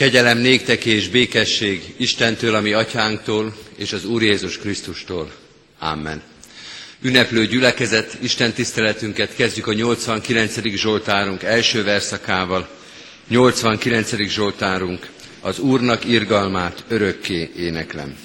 Kegyelem néktek és békesség Istentől, ami atyánktól, és az Úr Jézus Krisztustól. Amen. Ünneplő gyülekezet, Isten tiszteletünket kezdjük a 89. Zsoltárunk első verszakával. 89. Zsoltárunk, az Úrnak irgalmát örökké éneklem.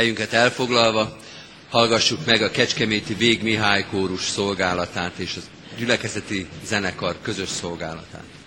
Helyünket elfoglalva, hallgassuk meg a Kecskeméti Vég Mihály kórus szolgálatát és a gyülekezeti zenekar közös szolgálatát.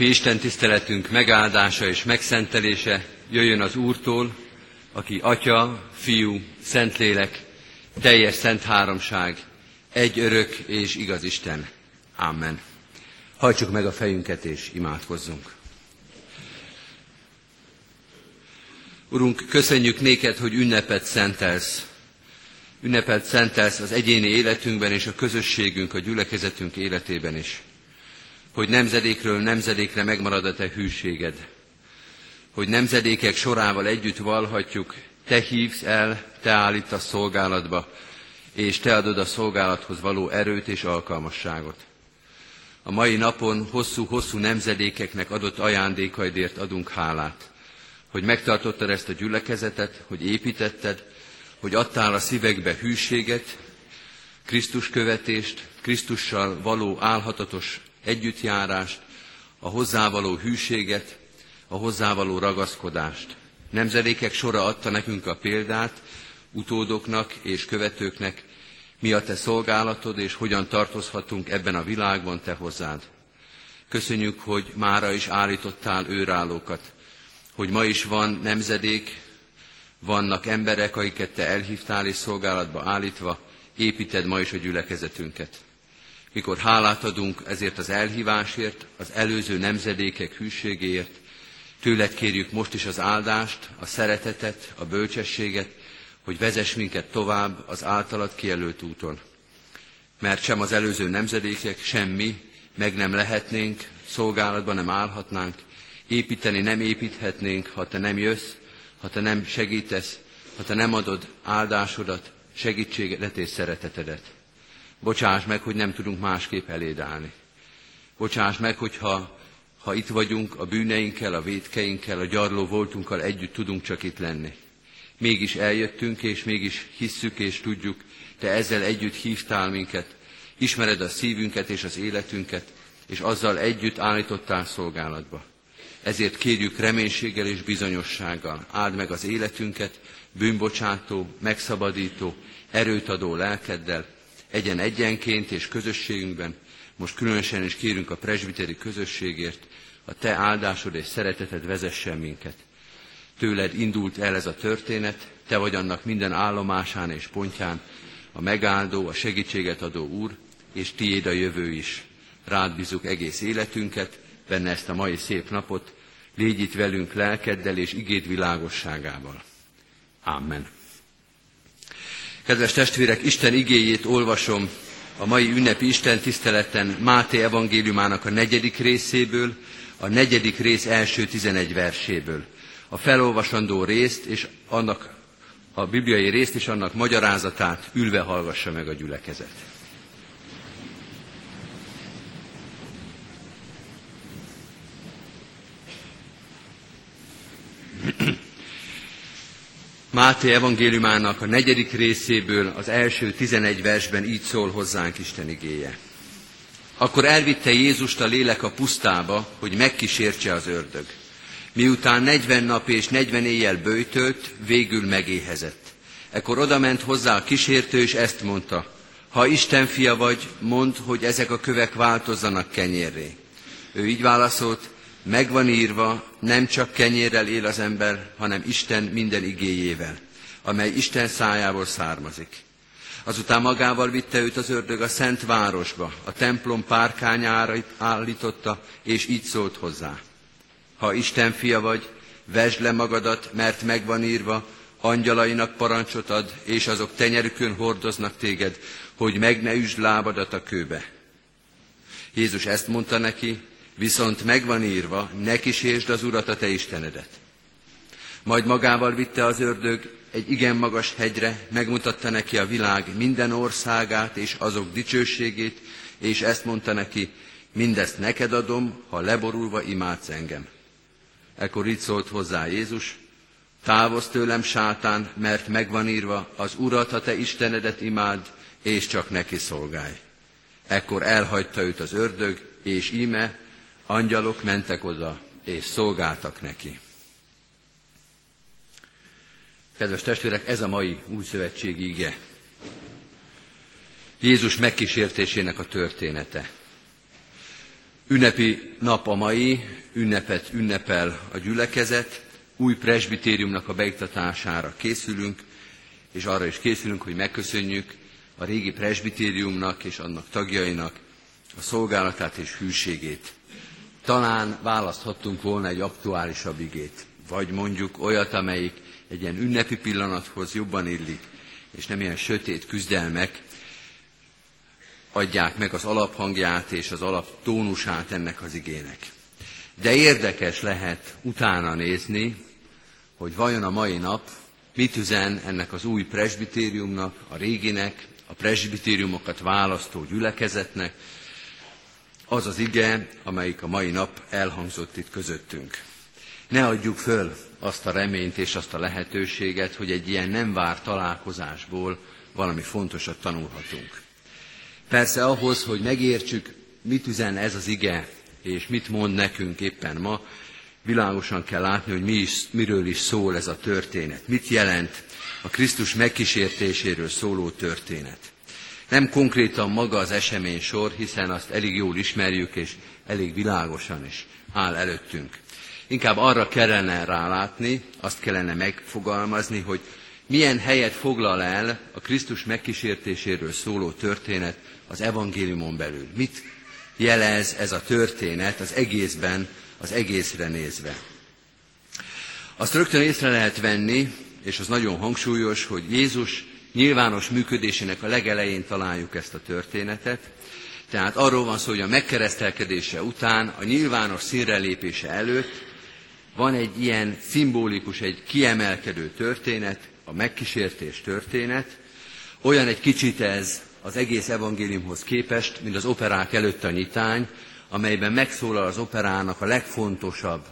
Ünnepi Isten tiszteletünk megáldása és megszentelése jöjjön az Úrtól, aki Atya, Fiú, Szentlélek, teljes szent háromság, egy örök és igaz Isten. Amen. Hajtsuk meg a fejünket és imádkozzunk. Urunk, köszönjük néked, hogy ünnepet szentelsz. Ünnepet szentelsz az egyéni életünkben és a közösségünk, a gyülekezetünk életében is. Hogy nemzedékről nemzedékre megmarad a te hűséged. Hogy nemzedékek sorával együtt valhatjuk, te hívsz el, te állítasz szolgálatba, és te adod a szolgálathoz való erőt és alkalmasságot. A mai napon hosszú-hosszú nemzedékeknek adott ajándékaidért adunk hálát, hogy megtartottad ezt a gyülekezetet, hogy építetted, hogy adtál a szívekbe hűséget, Krisztus követést, Krisztussal való álhatatos együttjárást, a hozzávaló hűséget, a hozzávaló ragaszkodást. Nemzedékek sora adta nekünk a példát, utódoknak és követőknek, mi a te szolgálatod, és hogyan tartozhatunk ebben a világban te hozzád. Köszönjük, hogy mára is állítottál őrállókat, hogy ma is van nemzedék, vannak emberek, akiket te elhívtál és szolgálatba állítva, építed ma is a gyülekezetünket. Mikor hálát adunk ezért az elhívásért, az előző nemzedékek hűségéért, tőled kérjük most is az áldást, a szeretetet, a bölcsességet, hogy vezess minket tovább az általad kijelölt úton. Mert sem az előző nemzedékek, semmi, meg nem lehetnénk, szolgálatban nem állhatnánk, építeni nem építhetnénk, ha te nem jössz, ha te nem segítesz, ha te nem adod áldásodat, segítségedet és szeretetedet. Bocsáss meg, hogy nem tudunk másképp eléd állni. Bocsáss meg, hogyha ha itt vagyunk, a bűneinkkel, a védkeinkkel, a gyarló voltunkkal együtt tudunk csak itt lenni. Mégis eljöttünk, és mégis hisszük és tudjuk, te ezzel együtt hívtál minket, ismered a szívünket és az életünket, és azzal együtt állítottál szolgálatba. Ezért kérjük reménységgel és bizonyossággal, áld meg az életünket, bűnbocsátó, megszabadító, erőt adó lelkeddel, egyen egyenként és közösségünkben, most különösen is kérünk a presbiteri közösségért, a te áldásod és szereteted vezessen minket. Tőled indult el ez a történet, te vagy annak minden állomásán és pontján, a megáldó, a segítséget adó Úr, és tiéd a jövő is. Rád bízunk egész életünket, benne ezt a mai szép napot, légy itt velünk lelkeddel és igéd világosságával. Amen. Kedves testvérek, Isten igéjét olvasom a mai ünnepi Isten tiszteleten Máté evangéliumának a negyedik részéből, a negyedik rész első tizenegy verséből. A felolvasandó részt és annak a bibliai részt és annak magyarázatát ülve hallgassa meg a gyülekezet. Máté evangéliumának a negyedik részéből az első tizenegy versben így szól hozzánk Isten igéje. Akkor elvitte Jézust a lélek a pusztába, hogy megkísértse az ördög. Miután negyven nap és negyven éjjel bőjtölt, végül megéhezett. Ekkor odament hozzá a kísértő, és ezt mondta, ha Isten fia vagy, mondd, hogy ezek a kövek változzanak kenyérré. Ő így válaszolt, megvan írva, nem csak kenyérrel él az ember, hanem Isten minden igéjével, amely Isten szájából származik. Azután magával vitte őt az ördög a szent városba, a templom párkányára állította, és így szólt hozzá. Ha Isten fia vagy, vesd le magadat, mert megvan írva, angyalainak parancsot ad, és azok tenyerükön hordoznak téged, hogy meg ne üsd lábadat a kőbe. Jézus ezt mondta neki, viszont megvan írva, ne kísértsd az Urat a te Istenedet. Majd magával vitte az ördög egy igen magas hegyre, megmutatta neki a világ minden országát és azok dicsőségét, és ezt mondta neki, mindezt neked adom, ha leborulva imádsz engem. Ekkor így szólt hozzá Jézus, távozz tőlem sátán, mert megvan írva, az Urat, ha te Istenedet imád, és csak neki szolgálj. Ekkor elhagyta őt az ördög, és íme angyalok mentek oda, és szolgáltak neki. Kedves testvérek, ez a mai új szövetségi ige. Jézus megkísértésének a története. Ünnepi nap a mai, ünnepet ünnepel a gyülekezet, új presbitériumnak a beiktatására készülünk, és arra is készülünk, hogy megköszönjük a régi presbitériumnak és annak tagjainak a szolgálatát és hűségét. Talán választhattunk volna egy aktuálisabb igét, vagy mondjuk olyat, amelyik egy ilyen ünnepi pillanathoz jobban illik, és nem ilyen sötét küzdelmek adják meg az alaphangját és az alaptónusát ennek az igének. De érdekes lehet utána nézni, hogy vajon a mai nap mit üzen ennek az új presbitériumnak, a réginek, a presbitériumokat választó gyülekezetnek, az az ige, amelyik a mai nap elhangzott itt közöttünk. Ne adjuk föl azt a reményt és azt a lehetőséget, hogy egy ilyen nem vár találkozásból valami fontosat tanulhatunk. Persze ahhoz, hogy megértsük, mit üzen ez az ige, és mit mond nekünk éppen ma, világosan kell látni, hogy mi is, miről is szól ez a történet. Mit jelent a Krisztus megkísértéséről szóló történet. Nem konkrétan maga az esemény sor, hiszen azt elég jól ismerjük, és elég világosan is áll előttünk. Inkább arra kellene rálátni, azt kellene megfogalmazni, hogy milyen helyet foglal el a Krisztus megkísértéséről szóló történet az evangéliumon belül. Mit jelez ez a történet az egészben, az egészre nézve. Azt rögtön észre lehet venni, és az nagyon hangsúlyos, hogy Jézus nyilvános működésének a legelején találjuk ezt a történetet. Tehát arról van szó, hogy a megkeresztelkedése után, a nyilvános színre lépése előtt van egy ilyen szimbolikus, egy kiemelkedő történet, a megkísértés történet. Olyan egy kicsit ez az egész evangéliumhoz képest, mint az operák előtt a nyitány, amelyben megszólal az operának a legfontosabb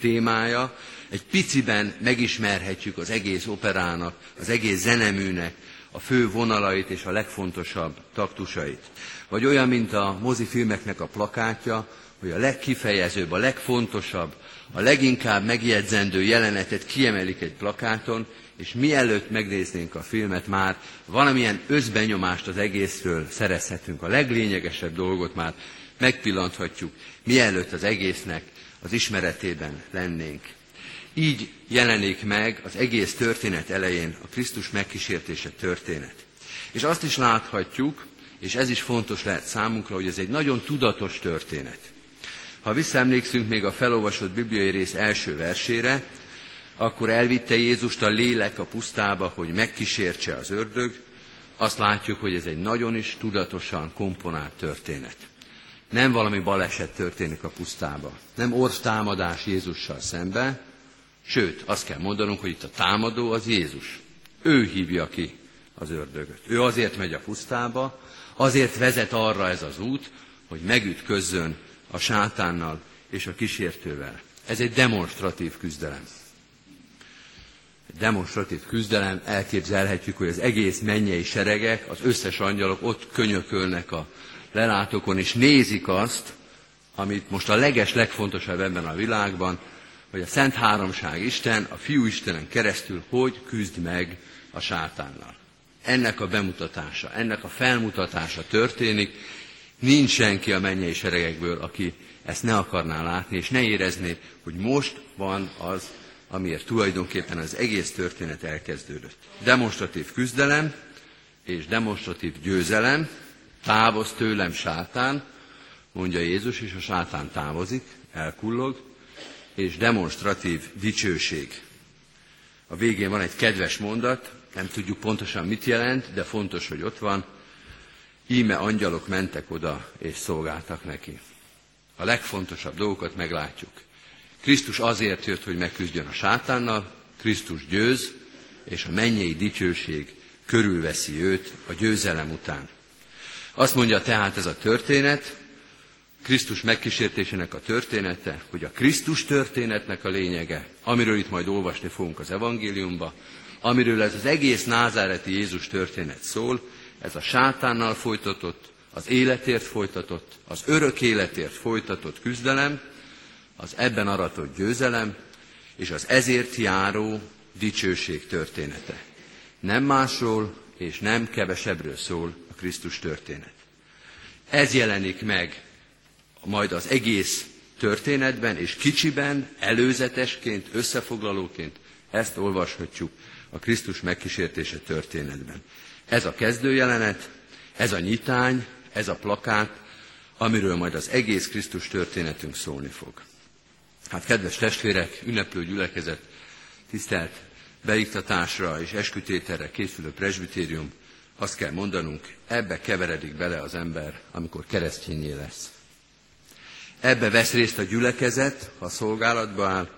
témája, egy piciben megismerhetjük az egész operának, az egész zeneműnek a fő vonalait és a legfontosabb taktusait. Vagy olyan, mint a mozifilmeknek a plakátja, hogy a legkifejezőbb, a legfontosabb, a leginkább megjegyzendő jelenetet kiemelik egy plakáton, és mielőtt megnéznénk a filmet, már valamilyen özbenyomást az egészről szerezhetünk. A leglényegesebb dolgot már megpillanthatjuk, mielőtt az egésznek az ismeretében lennénk. Így jelenik meg az egész történet elején a Krisztus megkísértése történet. És azt is láthatjuk, és ez is fontos lehet számunkra, hogy ez egy nagyon tudatos történet. Ha visszaemlékszünk még a felolvasott bibliai rész első versére, akkor elvitte Jézust a lélek a pusztába, hogy megkísértse az ördög, azt látjuk, hogy ez egy nagyon is tudatosan komponált történet. Nem valami baleset történik a pusztába. Nem orvtámadás Jézussal szembe, sőt, azt kell mondanunk, hogy itt a támadó az Jézus. Ő hívja ki az ördögöt. Ő azért megy a pusztába, azért vezet arra ez az út, hogy megütközzön a sátánnal és a kísértővel. Ez egy demonstratív küzdelem. Egy demonstratív küzdelem, elképzelhetjük, hogy az egész mennyei seregek, az összes angyalok ott könyökölnek a lelátókon, és nézik azt, amit most a leges, legfontosabb ebben a világban, hogy a Szent Háromság Isten, a Fiú Istenen keresztül hogy küzd meg a sátánnal. Ennek a bemutatása, ennek a felmutatása történik, nincs senki a mennyei seregekből, aki ezt ne akarná látni, és ne érezné, hogy most van az, amiért tulajdonképpen az egész történet elkezdődött. Demonstratív küzdelem és demonstratív győzelem, Távoz tőlem sátán, mondja Jézus, és a sátán távozik, elkullog, és demonstratív dicsőség. A végén van egy kedves mondat, nem tudjuk pontosan mit jelent, de fontos, hogy ott van. Íme angyalok mentek oda, és szolgáltak neki. A legfontosabb dolgokat meglátjuk. Krisztus azért jött, hogy megküzdjön a sátánnal, Krisztus győz, és a mennyei dicsőség körülveszi őt a győzelem után. Azt mondja tehát ez a történet, Krisztus megkísértésének a története, hogy a Krisztus történetnek a lényege, amiről itt majd olvasni fogunk az evangéliumba, amiről ez az egész názáreti Jézus történet szól, ez a sátánnal folytatott, az életért folytatott, az örök életért folytatott küzdelem, az ebben aratott győzelem, és az ezért járó dicsőség története. Nem másról és nem kevesebbről szól, Krisztus történet. Ez jelenik meg majd az egész történetben, és kicsiben, előzetesként, összefoglalóként ezt olvashatjuk a Krisztus megkísértése történetben. Ez a kezdőjelenet, ez a nyitány, ez a plakát, amiről majd az egész Krisztus történetünk szólni fog. Hát kedves testvérek, ünneplő gyülekezet, tisztelt beiktatásra és eskütételre készülő presbitérium, azt kell mondanunk, ebbe keveredik bele az ember, amikor keresztényé lesz. Ebbe vesz részt a gyülekezet, ha szolgálatba áll,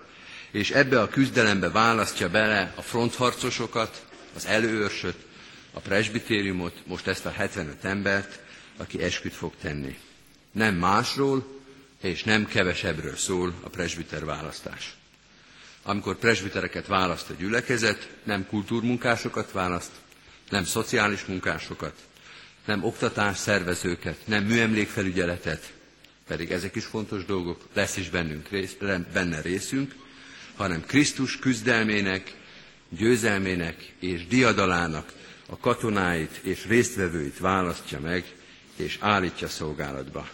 és ebbe a küzdelembe választja bele a frontharcosokat, az előőrsöt, a presbitériumot, most ezt a 75 embert, aki esküt fog tenni. Nem másról, és nem kevesebbről szól a presbiter választás. Amikor presbitereket választ a gyülekezet, nem kultúrmunkásokat választ, nem szociális munkásokat, nem oktatás szervezőket, nem műemlékfelügyeletet, pedig ezek is fontos dolgok, lesz is bennünk rész, benne részünk, hanem Krisztus küzdelmének, győzelmének és diadalának a katonáit és résztvevőit választja meg, és állítja szolgálatba.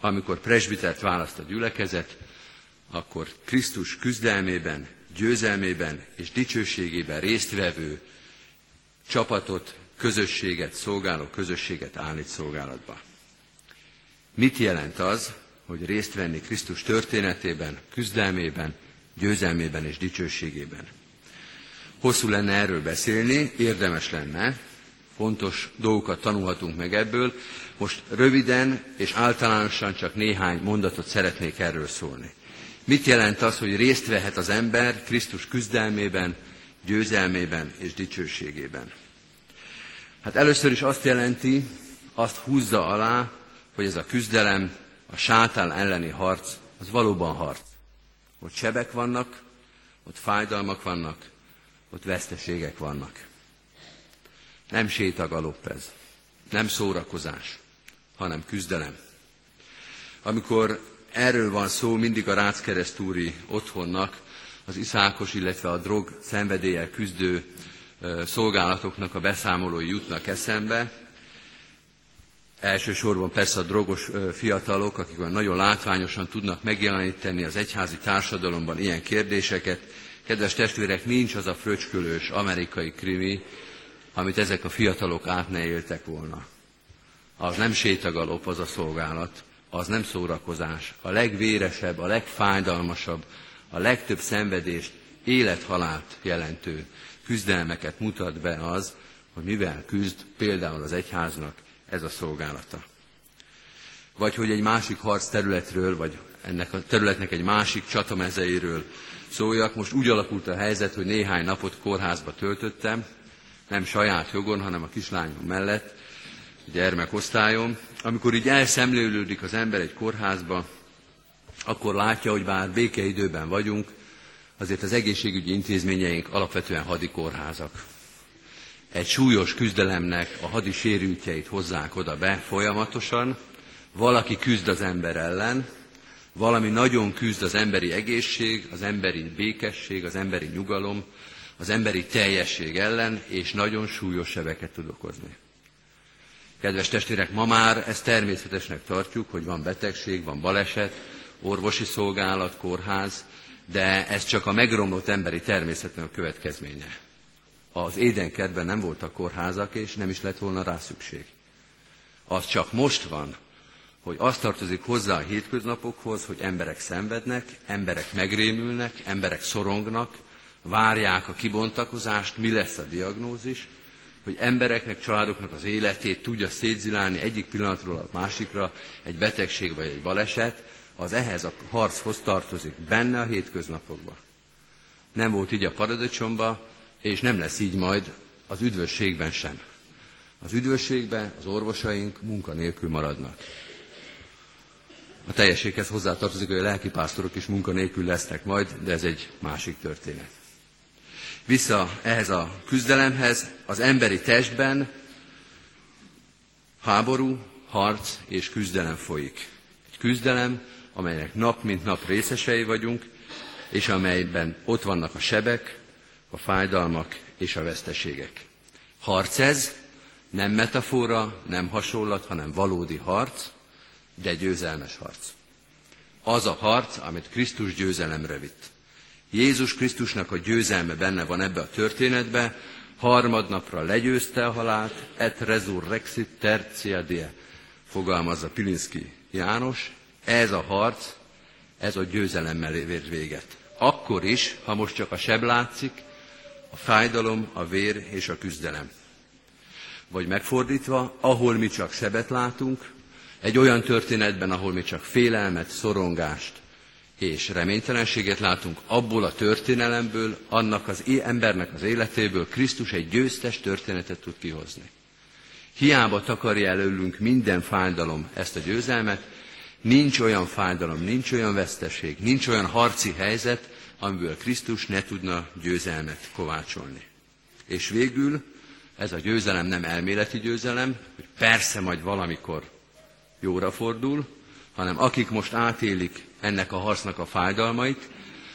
Amikor presbitert választ a gyülekezet, akkor Krisztus küzdelmében, győzelmében és dicsőségében résztvevő csapatot, közösséget, szolgáló közösséget állít szolgálatba. Mit jelent az, hogy részt venni Krisztus történetében, küzdelmében, győzelmében és dicsőségében? Hosszú lenne erről beszélni, érdemes lenne, fontos dolgokat tanulhatunk meg ebből. Most röviden és általánosan csak néhány mondatot szeretnék erről szólni. Mit jelent az, hogy részt vehet az ember Krisztus küzdelmében, győzelmében és dicsőségében? Hát először is azt jelenti, azt húzza alá, hogy ez a küzdelem, a sátán elleni harc, az valóban harc. Ott sebek vannak, ott fájdalmak vannak, ott veszteségek vannak. Nem sétagalopp ez, nem szórakozás, hanem küzdelem. Amikor erről van szó, mindig a Ráckeresztúri otthonnak, az iszákos, illetve a drog szenvedéllyel küzdő szolgálatoknak a beszámolói jutnak eszembe. Elsősorban persze a drogos fiatalok, akik nagyon látványosan tudnak megjeleníteni az egyházi társadalomban ilyen kérdéseket. Kedves testvérek, nincs az a fröcskölős amerikai krimi, amit ezek a fiatalok át ne éltek volna. Az nem sétagalop, az a szolgálat, az nem szórakozás. A legvéresebb, a legfájdalmasabb, a legtöbb szenvedést, élethalált jelentő küzdelmeket mutat be az, hogy mivel küzd például az egyháznak ez a szolgálata. Vagy hogy egy másik harc területről, vagy ennek a területnek egy másik csatamezeiről szóljak. Most úgy alakult a helyzet, hogy néhány napot kórházba töltöttem, nem saját jogon, hanem a kislányom mellett, gyermekosztályom. Amikor így elszemlélődik az ember egy kórházba, akkor látja, hogy bár békeidőben vagyunk, azért az egészségügyi intézményeink alapvetően hadi kórházak. Egy súlyos küzdelemnek a hadi sérültjeit hozzák oda be folyamatosan, valaki küzd az ember ellen, valami nagyon küzd az emberi egészség, az emberi békesség, az emberi nyugalom, az emberi teljesség ellen, és nagyon súlyos sebeket tud okozni. Kedves testvérek, ma már ezt természetesnek tartjuk, hogy van betegség, van baleset, orvosi szolgálat, kórház, de ez csak a megromlott emberi természetnek a következménye. Az édenkertben nem voltak kórházak, és nem is lett volna rá szükség. Az csak most van, hogy azt tartozik hozzá a hétköznapokhoz, hogy emberek szenvednek, emberek megrémülnek, emberek szorongnak, várják a kibontakozást, mi lesz a diagnózis, hogy embereknek, családoknak az életét tudja szétzilálni egyik pillanatról a másikra egy betegség vagy egy baleset, az ehhez a harchoz tartozik benne a hétköznapokban. Nem volt így a paradicsomban, és nem lesz így majd az üdvösségben sem. Az üdvösségben az orvosaink munkanélkül maradnak. A teljességhez hozzátartozik, hogy a lelkipásztorok is munkanélkül lesznek majd, de ez egy másik történet. Vissza ehhez a küzdelemhez, az emberi testben háború, harc és küzdelem folyik. Egy küzdelem, amelynek nap mint nap részesei vagyunk, és amelyben ott vannak a sebek, a fájdalmak és a veszteségek. Harc ez, nem metafora, nem hasonlat, hanem valódi harc, de győzelmes harc. Az a harc, amit Krisztus győzelemre vitt. Jézus Krisztusnak a győzelme benne van ebbe a történetbe, harmadnapra legyőzte a halált, et resurrexit tertia die, fogalmazza Pilinszki János. Ez a harc, ez a győzelemmel ér véget. Akkor is, ha most csak a seb látszik, a fájdalom, a vér és a küzdelem. Vagy megfordítva, ahol mi csak sebet látunk, egy olyan történetben, ahol mi csak félelmet, szorongást és reménytelenséget látunk, abból a történelemből, annak az embernek az életéből Krisztus egy győztes történetet tud kihozni. Hiába takarja előlünk minden fájdalom ezt a győzelmet, nincs olyan fájdalom, nincs olyan veszteség, nincs olyan harci helyzet, amiből Krisztus ne tudna győzelmet kovácsolni. És végül ez a győzelem nem elméleti győzelem, hogy persze majd valamikor jóra fordul, hanem akik most átélik ennek a harcnak a fájdalmait,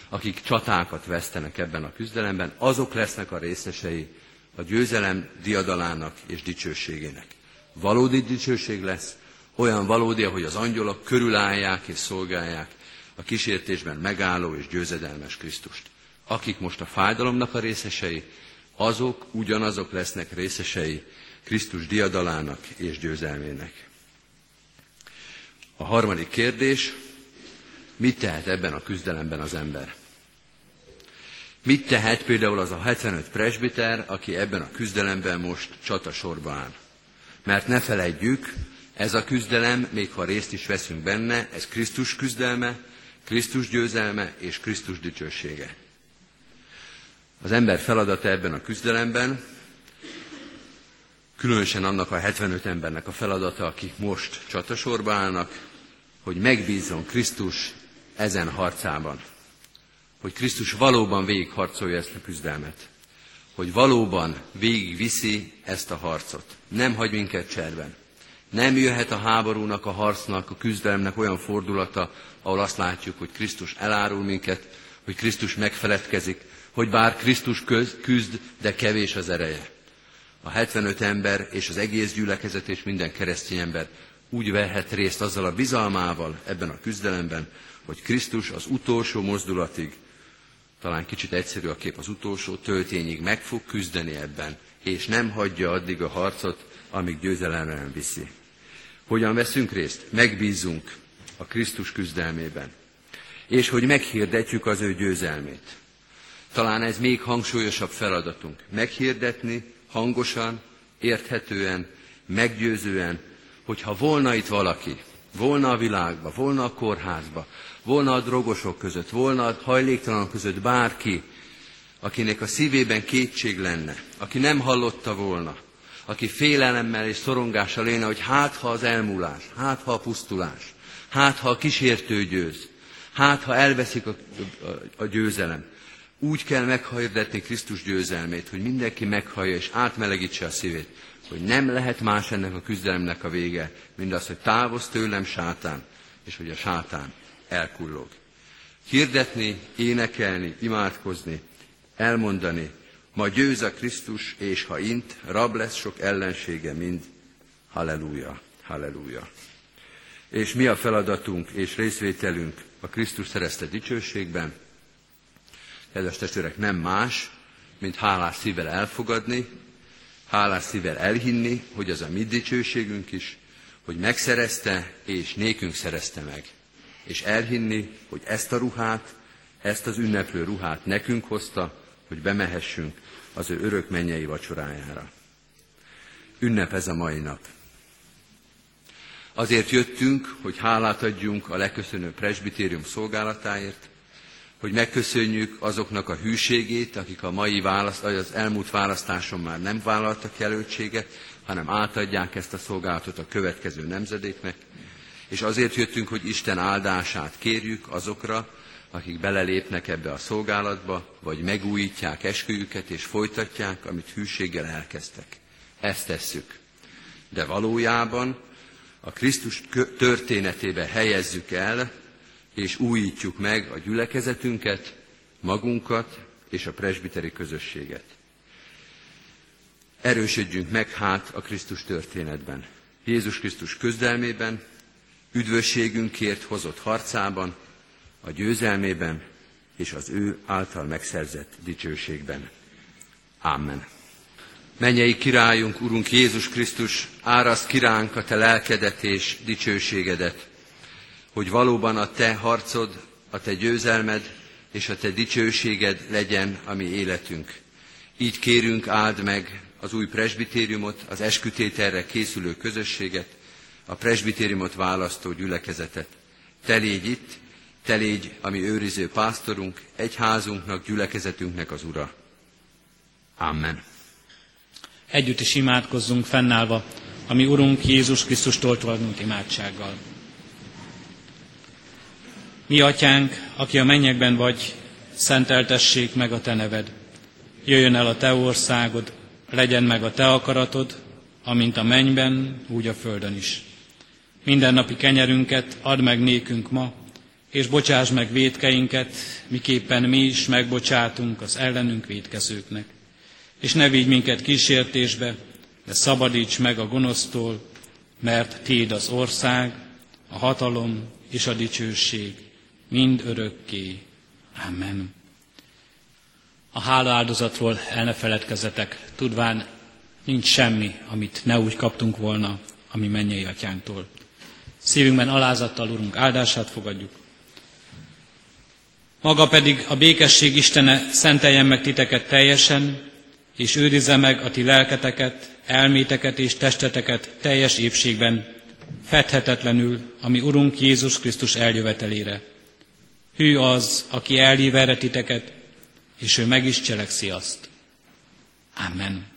akik csatákat vesztenek ebben a küzdelemben, azok lesznek a részesei a győzelem diadalának és dicsőségének. Valódi dicsőség lesz, olyan valódi, hogy az angyalok körülállják és szolgálják a kísértésben megálló és győzedelmes Krisztust. Akik most a fájdalomnak a részesei, azok ugyanazok lesznek részesei Krisztus diadalának és győzelmének. A harmadik kérdés, mit tehet ebben a küzdelemben az ember? Mit tehet például az a 75 presbiter, aki ebben a küzdelemben most csatasorba áll? Mert ne felejtjük, ez a küzdelem, még ha részt is veszünk benne, ez Krisztus küzdelme, Krisztus győzelme és Krisztus dicsősége. Az ember feladata ebben a küzdelemben, különösen annak a 75 embernek a feladata, akik most csatasorba állnak, hogy megbízzon Krisztus ezen harcában. Hogy Krisztus valóban végigharcolja ezt a küzdelmet. Hogy valóban végigviszi ezt a harcot. Nem hagy minket cserben. Nem jöhet a háborúnak, a harcnak, a küzdelemnek olyan fordulata, ahol azt látjuk, hogy Krisztus elárul minket, hogy Krisztus megfeledkezik, hogy bár Krisztus köz, küzd, de kevés az ereje. A 75 ember és az egész gyülekezet és minden keresztény ember úgy vehet részt azzal a bizalmával ebben a küzdelemben, hogy Krisztus az utolsó mozdulatig, talán kicsit egyszerű a kép, az utolsó töltényig meg fog küzdeni ebben, és nem hagyja addig a harcot, amíg győzelemre nem viszi. Hogyan veszünk részt? Megbízunk a Krisztus küzdelmében. És hogy meghirdetjük az ő győzelmét. Talán ez még hangsúlyosabb feladatunk. Meghirdetni hangosan, érthetően, meggyőzően, hogyha volna itt valaki, volna a világban, volna a kórházba, volna a drogosok között, volna a hajléktalanok között bárki, akinek a szívében kétség lenne, aki nem hallotta volna, aki félelemmel és szorongással léne, hogy hát ha az elmúlás, hát ha a pusztulás, hát ha a kísértő győz, hát ha elveszik a, a, a győzelem. Úgy kell meghirdetni Krisztus győzelmét, hogy mindenki meghallja és átmelegítse a szívét, hogy nem lehet más ennek a küzdelemnek a vége, mint az, hogy távoz tőlem sátán, és hogy a sátán elkullog. Hirdetni, énekelni, imádkozni, elmondani, ma győz a Krisztus, és ha int, rab lesz sok ellensége mind. Halleluja, halleluja. És mi a feladatunk és részvételünk a Krisztus szerezte dicsőségben? Kedves testvérek, nem más, mint hálás szívvel elfogadni, hálás szívvel elhinni, hogy az a mi dicsőségünk is, hogy megszerezte és nékünk szerezte meg. És elhinni, hogy ezt a ruhát, ezt az ünneplő ruhát nekünk hozta, hogy bemehessünk az ő örök mennyei vacsorájára. Ünnep ez a mai nap. Azért jöttünk, hogy hálát adjunk a leköszönő presbitérium szolgálatáért, hogy megköszönjük azoknak a hűségét, akik a mai választ, az elmúlt választáson már nem vállaltak jelöltséget, hanem átadják ezt a szolgálatot a következő nemzedéknek, és azért jöttünk, hogy Isten áldását kérjük azokra, akik belelépnek ebbe a szolgálatba, vagy megújítják esküjüket és folytatják, amit hűséggel elkezdtek. Ezt tesszük. De valójában a Krisztus történetébe helyezzük el és újítjuk meg a gyülekezetünket, magunkat és a presbiteri közösséget. Erősödjünk meg hát a Krisztus történetben. Jézus Krisztus közdelmében, üdvösségünkért hozott harcában, a győzelmében és az ő által megszerzett dicsőségben. Amen. Menjei királyunk, Urunk Jézus Krisztus, áraszt kiránk a Te lelkedet és dicsőségedet, hogy valóban a Te harcod, a Te győzelmed és a Te dicsőséged legyen a mi életünk. Így kérünk, áld meg az új presbitériumot, az eskütételre készülő közösséget, a presbitériumot választó gyülekezetet. Te légy itt, te légy a mi őriző pásztorunk, egyházunknak, gyülekezetünknek az Ura. Amen. Együtt is imádkozzunk fennállva, ami Urunk Jézus Krisztustól tolnunk imádsággal. Mi atyánk, aki a mennyekben vagy, szenteltessék meg a te neved. Jöjjön el a te országod, legyen meg a te akaratod, amint a mennyben, úgy a földön is. Mindennapi kenyerünket add meg nékünk ma, és bocsáss meg védkeinket, miképpen mi is megbocsátunk az ellenünk védkezőknek. És ne vigy minket kísértésbe, de szabadíts meg a gonosztól, mert Téd az ország, a hatalom és a dicsőség, mind örökké. Amen. A hála áldozatról el ne feledkezzetek, tudván nincs semmi, amit ne úgy kaptunk volna, ami mennyei atyánktól. Szívünkben alázattal, Urunk, áldását fogadjuk. Maga pedig a békesség Istene szenteljen meg titeket teljesen, és őrizze meg a ti lelketeket, elméteket és testeteket teljes épségben, fedhetetlenül, ami Urunk Jézus Krisztus eljövetelére. Hű az, aki elhív erre titeket, és ő meg is cselekszi azt. Amen.